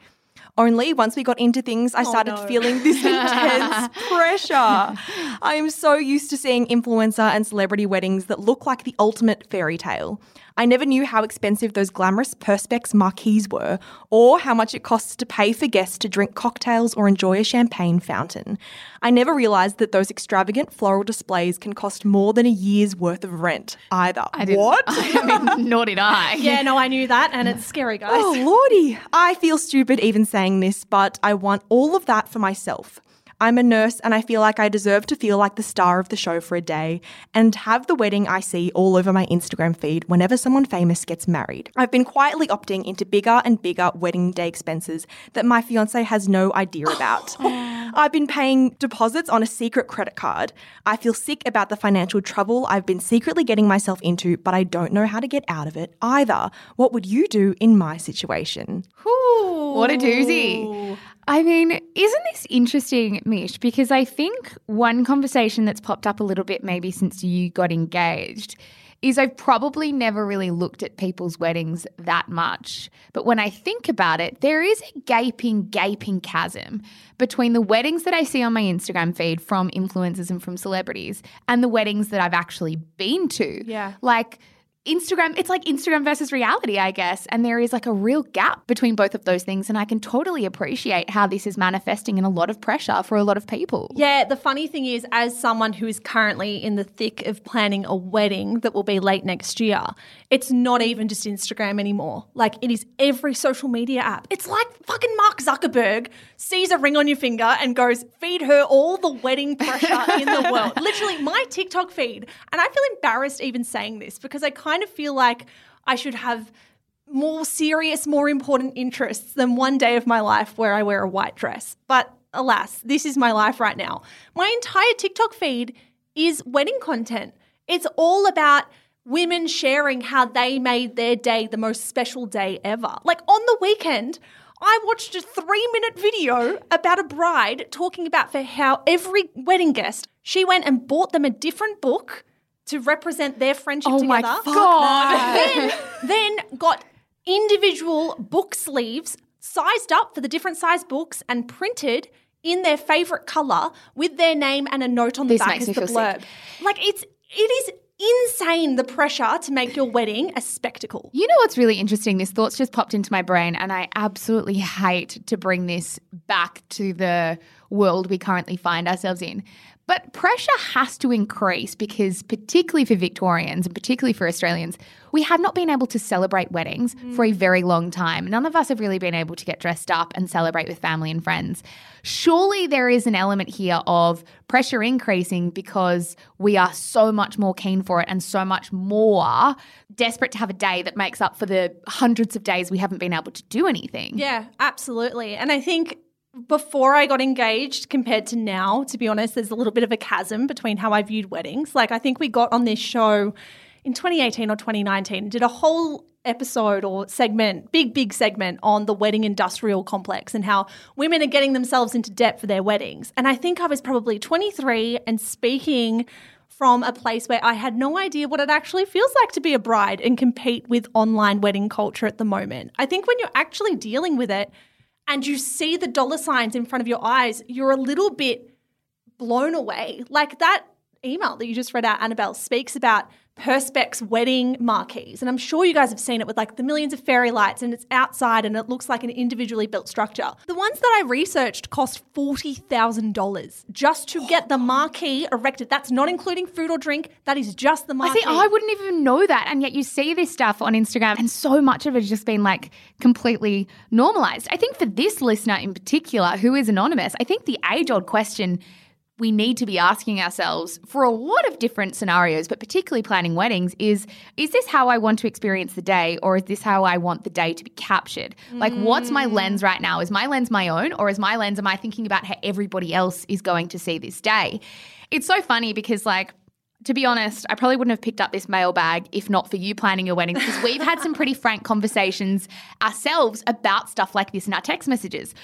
Only once we got into things, I oh, started no. feeling this intense pressure. I am so used to seeing influencer and celebrity weddings that look like the ultimate fairy tale. I never knew how expensive those glamorous Perspex marquees were, or how much it costs to pay for guests to drink cocktails or enjoy a champagne fountain. I never realised that those extravagant floral displays can cost more than a year's worth of rent either. didn't- what? I mean, nor did I. Yeah, no, I knew that, and it's scary, guys. Oh, lordy. I feel stupid even saying this, but I want all of that for myself. I'm a nurse and I feel like I deserve to feel like the star of the show for a day and have the wedding I see all over my Instagram feed whenever someone famous gets married. I've been quietly opting into bigger and bigger wedding day expenses that my fiance has no idea about. I've been paying deposits on a secret credit card. I feel sick about the financial trouble I've been secretly getting myself into, but I don't know how to get out of it either. What would you do in my situation? What a doozy. I mean, isn't this interesting, Mish? Because I think one conversation that's popped up a little bit maybe since you got engaged is I've probably never really looked at people's weddings that much. But when I think about it, there is a gaping, gaping chasm between the weddings that I see on my Instagram feed from influencers and from celebrities and the weddings that I've actually been to. Yeah. Like, Instagram, it's like Instagram versus reality, I guess. And there is like a real gap between both of those things. And I can totally appreciate how this is manifesting in a lot of pressure for a lot of people. Yeah, the funny thing is, as someone who is currently in the thick of planning a wedding that will be late next year, it's not even just Instagram anymore. Like, it is every social media app. It's like fucking Mark Zuckerberg sees a ring on your finger and goes, feed her all the wedding pressure in the world. Literally, my TikTok feed. And I feel embarrassed even saying this because I kind of feel like I should have more serious, more important interests than one day of my life where I wear a white dress. But alas, this is my life right now. My entire TikTok feed is wedding content. It's all about women sharing how they made their day the most special day ever. Like on the weekend, I watched a three minute video about a bride talking about for how every wedding guest, she went and bought them a different book to represent their friendship Oh my together God. then, then got individual book sleeves sized up for the different size books and printed in their favorite color with their name and a note on the This back as the blurb. sick. Like it's it is insane the pressure to make your wedding a spectacle. You know what's really interesting? This thought's just popped into my brain, and I absolutely hate to bring this back to the world we currently find ourselves in. But pressure has to increase because, particularly for Victorians and particularly for Australians, we have not been able to celebrate weddings mm. for a very long time. None of us have really been able to get dressed up and celebrate with family and friends. Surely there is an element here of pressure increasing because we are so much more keen for it and so much more desperate to have a day that makes up for the hundreds of days we haven't been able to do anything. Yeah, absolutely. And I think before I got engaged compared to now, to be honest, there's a little bit of a chasm between how I viewed weddings. Like, I think we got on this show in 2018 or 2019, did a whole episode or segment, big, big segment on the wedding industrial complex and how women are getting themselves into debt for their weddings. And I think I was probably 23 and speaking from a place where I had no idea what it actually feels like to be a bride and compete with online wedding culture at the moment. I think when you're actually dealing with it, and you see the dollar signs in front of your eyes, you're a little bit blown away. Like that email that you just read out, Annabelle, speaks about Perspex wedding marquees. And I'm sure you guys have seen it with like the millions of fairy lights and it's outside and it looks like an individually built structure. The ones that I researched cost $40,000 just to get the marquee erected. That's not including food or drink. That is just the marquee. I see, I wouldn't even know that. And yet you see this stuff on Instagram, and so much of it has just been like completely normalized. I think for this listener in particular, who is anonymous, I think the age old question we need to be asking ourselves for a lot of different scenarios, but particularly planning weddings, is is this how I want to experience the day, or is this how I want the day to be captured? Like, what's my mm. lens right now? Is my lens my own, or is my lens, am I thinking about how everybody else is going to see this day? It's so funny because, like, to be honest, I probably wouldn't have picked up this mailbag if not for you planning your wedding because we've had some pretty frank conversations ourselves about stuff like this in our text messages.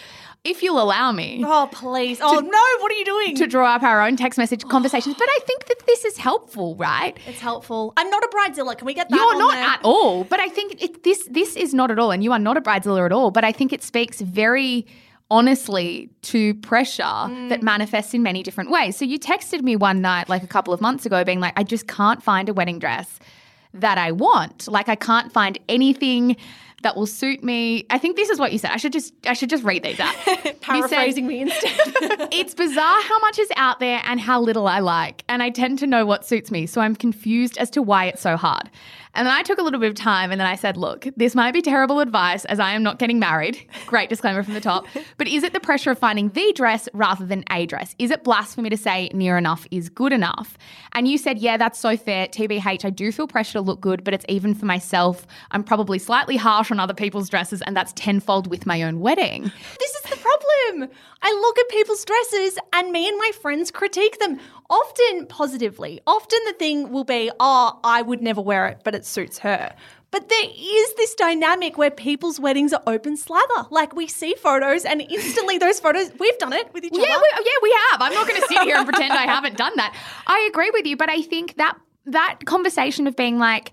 If you'll allow me Oh, please. Oh, no. What are you doing? to draw up our own text message conversations, but I think that this is helpful, right? it's helpful. I'm not a bridezilla. Can we get that You're not there? at all, but I think it, this this is not at all, and you are not a bridezilla at all. But I think it speaks very honestly to pressure Mm. that manifests in many different ways. So you texted me one night, like a couple of months ago, being like, "I just can't find a wedding dress that I want. Like I can't find anything." That will suit me. I think this is what you said. I should just I should just read these out. You said- Paraphrasing me instead. it's bizarre how much is out there and how little I like. And I tend to know what suits me. So I'm confused as to why it's so hard. And then I took a little bit of time and then I said, look, this might be terrible advice as I am not getting married. Great disclaimer from the top. But is it the pressure of finding the dress rather than a dress? Is it blasphemy to say near enough is good enough? And you said, yeah, that's so fair. TBH, I do feel pressure to look good, but it's even for myself. I'm probably slightly harsh on other people's dresses, and that's tenfold with my own wedding. this is the problem. I look at people's dresses and me and my friends critique them, often positively. Often the thing will be, oh, I would never wear it, but it suits her. But there is this dynamic where people's weddings are open slather. Like we see photos and instantly those photos, we've done it with each Yeah, other. we, yeah, we have. I'm not going to sit here and pretend I haven't done that. I agree with you, but I think that that conversation of being like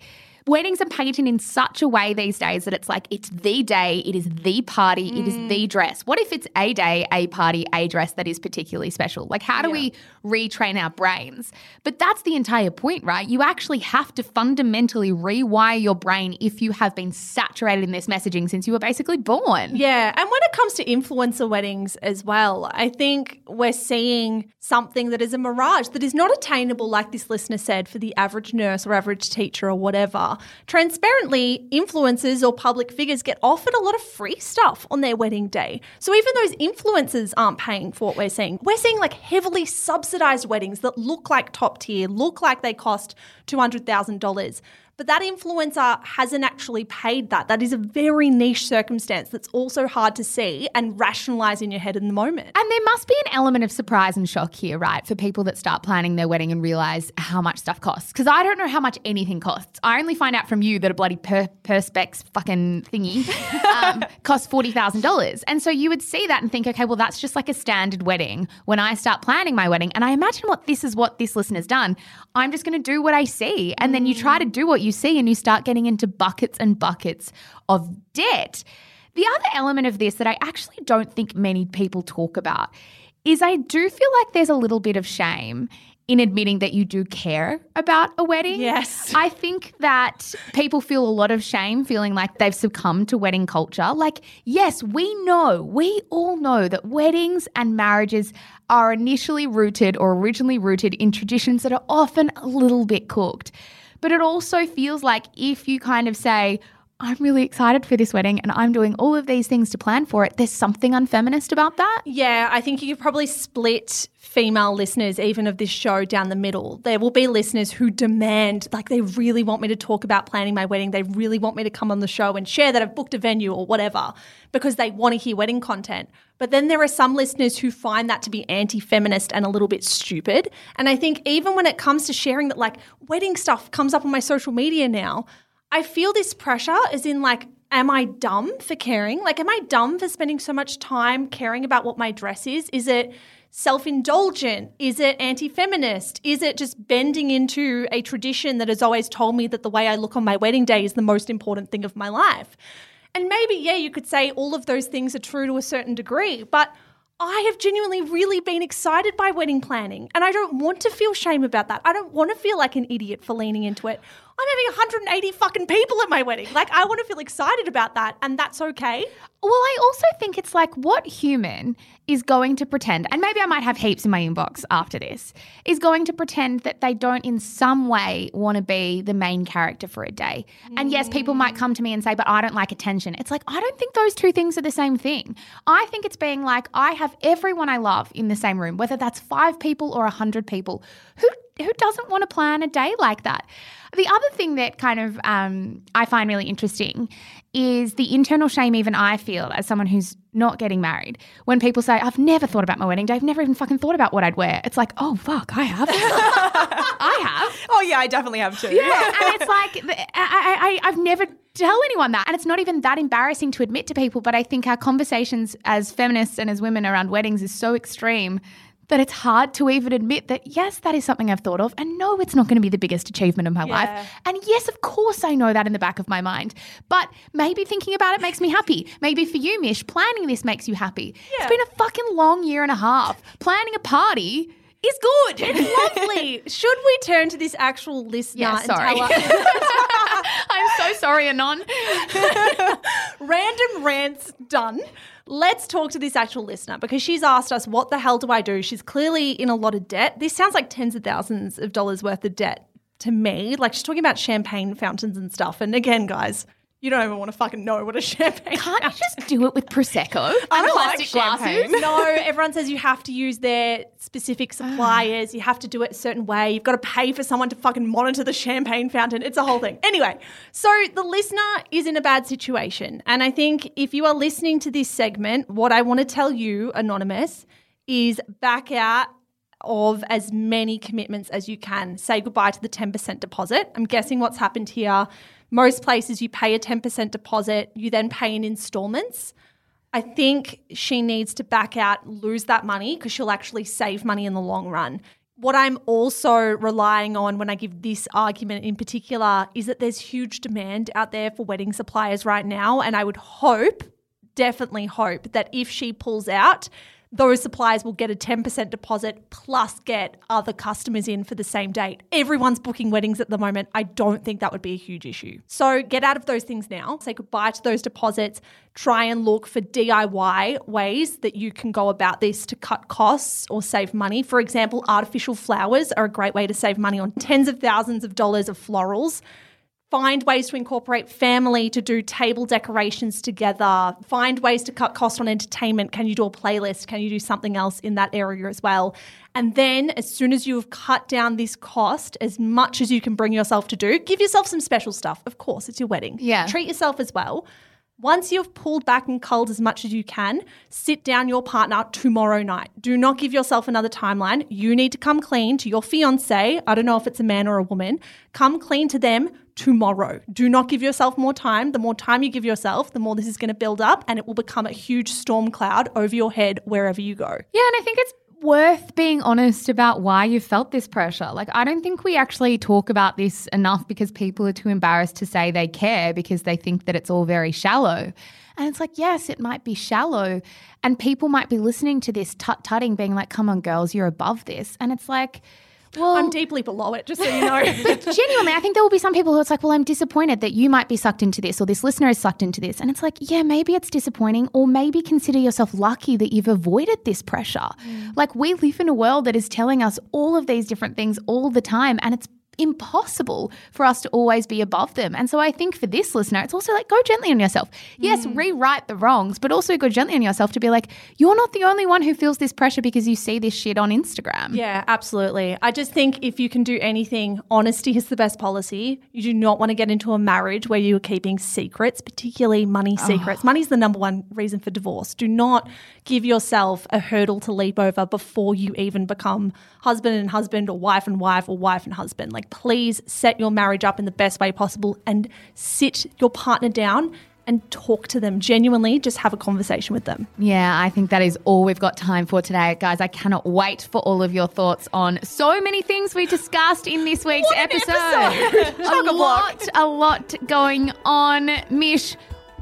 weddings are painted in such a way these days that it's like it's the day, it is the party, it is the mm. dress. What if it's a day, a party, a dress that is particularly special? Like how do we retrain our brains? But that's the entire point, right? You actually have to fundamentally rewire your brain if you have been saturated in this messaging since you were basically born. Yeah, and when it comes to influencer weddings as well, I think we're seeing something that is a mirage that is not attainable, like this listener said, for the average nurse or average teacher or whatever. Transparently, influencers or public figures get offered a lot of free stuff on their wedding day. So even those influencers aren't paying for what we're seeing. We're seeing like heavily subsidized weddings that look like top tier, look like they cost $200,000. But that influencer hasn't actually paid that. That is a very niche circumstance that's also hard to see and rationalize in your head in the moment. And there must be an element of surprise and shock here, right? For people that start planning their wedding and realize how much stuff costs. Because I don't know how much anything costs. I only find out from you that a bloody per- Perspex fucking thingy um, costs $40,000. And so you would see that and think, okay, well, that's just like a standard wedding when I start planning my wedding. And I imagine what this is what this listener's done. I'm just going to do what I see. And then you try to do what you see and you start getting into buckets and buckets of debt. The other element of this that I actually don't think many people talk about is I do feel like there's a little bit of shame in admitting that you do care about a wedding. Yes. I think that people feel a lot of shame feeling like they've succumbed to wedding culture. Like, yes, we know, we all know that weddings and marriages are initially rooted or originally rooted in traditions that are often a little bit cooked. But it also feels like if you kind of say, I'm really excited for this wedding and I'm doing all of these things to plan for it, there's something unfeminist about that. Yeah, I think you could probably split female listeners, even of this show, down the middle. There will be listeners who demand, like, they really want me to talk about planning my wedding. They really want me to come on the show and share that I've booked a venue or whatever because they want to hear wedding content. But then there are some listeners who find that to be anti feminist and a little bit stupid. And I think even when it comes to sharing that, like, wedding stuff comes up on my social media now, I feel this pressure is in like, am I dumb for caring? Like, am I dumb for spending so much time caring about what my dress is? Is it self indulgent? Is it anti feminist? Is it just bending into a tradition that has always told me that the way I look on my wedding day is the most important thing of my life? And maybe, yeah, you could say all of those things are true to a certain degree, but I have genuinely really been excited by wedding planning, and I don't want to feel shame about that. I don't want to feel like an idiot for leaning into it. I'm having 180 fucking people at my wedding. Like, I want to feel excited about that, and that's okay. Well, I also think it's like what human is going to pretend, and maybe I might have heaps in my inbox after this, is going to pretend that they don't in some way want to be the main character for a day. And yes, people might come to me and say, but I don't like attention. It's like, I don't think those two things are the same thing. I think it's being like, I have everyone I love in the same room, whether that's five people or a hundred people, who who doesn't want to plan a day like that? The other thing that kind of um, I find really interesting is the internal shame even I feel as someone who's not getting married. When people say, I've never thought about my wedding day, I've never even fucking thought about what I'd wear. It's like, oh, fuck, I have. I have. Oh yeah, I definitely have too. Yeah, and it's like I, I, I, I've never tell anyone that, and it's not even that embarrassing to admit to people. But I think our conversations as feminists and as women around weddings is so extreme that it's hard to even admit that yes, that is something I've thought of, and no, it's not going to be the biggest achievement of my Yeah. life. And yes, of course, I know that in the back of my mind. But maybe thinking about it makes me happy. Maybe for you, Mish, planning this makes you happy. It's been a fucking long year and a half. Planning a party is good. It's lovely. Should we turn to this actual listener Yeah, and sorry. I'm so sorry, Anon. random rants done? Let's talk to this actual listener because she's asked us, what the hell do I do? She's clearly in a lot of debt. This sounds like tens of thousands of dollars worth of debt to me. Like she's talking about champagne fountains and stuff. And again, guys, you don't even want to fucking know what a champagne Can't you just do it with prosecco and don't like glasses? no, everyone says you have to use their specific ah. suppliers. You have to do it a certain way. You've got to pay for someone to fucking monitor the champagne fountain. It's a whole thing. Anyway, so the listener is in a bad situation. And I think if you are listening to this segment, what I want to tell you, Anonymous, is back out of as many commitments as you can. Say goodbye to the 10% deposit. I'm guessing what's happened here. Most places you pay a 10% deposit, you then pay in installments. I think she needs to back out, lose that money because she'll actually save money in the long run. What I'm also relying on when I give this argument in particular is that there's huge demand out there for wedding suppliers right now. And I would hope, definitely hope, that if she pulls out, those suppliers will get a 10% deposit plus get other customers in for the same date. Everyone's booking weddings at the moment. I don't think that would be a huge issue. So get out of those things now. Say goodbye to those deposits. Try and look for DIY ways that you can go about this to cut costs or save money. For example, artificial flowers are a great way to save money on tens of thousands of dollars of florals find ways to incorporate family to do table decorations together find ways to cut costs on entertainment can you do a playlist can you do something else in that area as well and then as soon as you've cut down this cost as much as you can bring yourself to do give yourself some special stuff of course it's your wedding Yeah. treat yourself as well once you've pulled back and culled as much as you can, sit down your partner tomorrow night. Do not give yourself another timeline. You need to come clean to your fiance. I don't know if it's a man or a woman. Come clean to them tomorrow. Do not give yourself more time. The more time you give yourself, the more this is going to build up and it will become a huge storm cloud over your head wherever you go. Yeah, and I think it's worth being honest about why you felt this pressure. Like, I don't think we actually talk about this enough because people are too embarrassed to say they care because they think that it's all very shallow. And it's like, yes, it might be shallow. And people might be listening to this tut tutting, being like, come on, girls, you're above this. And it's like, well, I'm deeply below it, just so you know. genuinely, I think there will be some people who it's like, well, I'm disappointed that you might be sucked into this or this listener is sucked into this. And it's like, yeah, maybe it's disappointing, or maybe consider yourself lucky that you've avoided this pressure. Mm. Like, we live in a world that is telling us all of these different things all the time, and it's impossible for us to always be above them. And so I think for this listener, it's also like go gently on yourself. Yes, mm. rewrite the wrongs, but also go gently on yourself to be like, you're not the only one who feels this pressure because you see this shit on Instagram. Yeah, absolutely. I just think if you can do anything, honesty is the best policy. You do not want to get into a marriage where you are keeping secrets, particularly money secrets. Money's the number one reason for divorce. Do not give yourself a hurdle to leap over before you even become husband and husband or wife and wife or wife and husband. Like, please set your marriage up in the best way possible and sit your partner down and talk to them genuinely. Just have a conversation with them. Yeah, I think that is all we've got time for today. Guys, I cannot wait for all of your thoughts on so many things we discussed in this week's episode. a lot, a lot going on. Mish,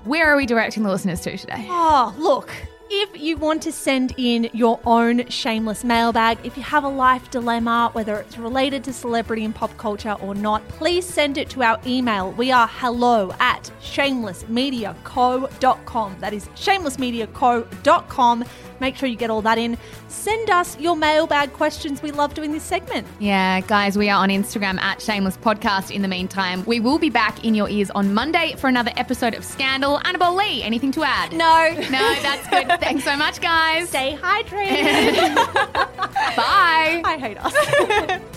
where are we directing the listeners to today? Oh, look. If you want to send in your own shameless mailbag, if you have a life dilemma, whether it's related to celebrity and pop culture or not, please send it to our email. We are hello at shamelessmediaco.com. That is shamelessmediaco.com. Make sure you get all that in. Send us your mailbag questions. We love doing this segment. Yeah, guys, we are on Instagram at Shameless Podcast. In the meantime, we will be back in your ears on Monday for another episode of Scandal. Annabelle Lee, anything to add? No. No, that's good. Thanks so much, guys. Stay hydrated. Bye. I hate us.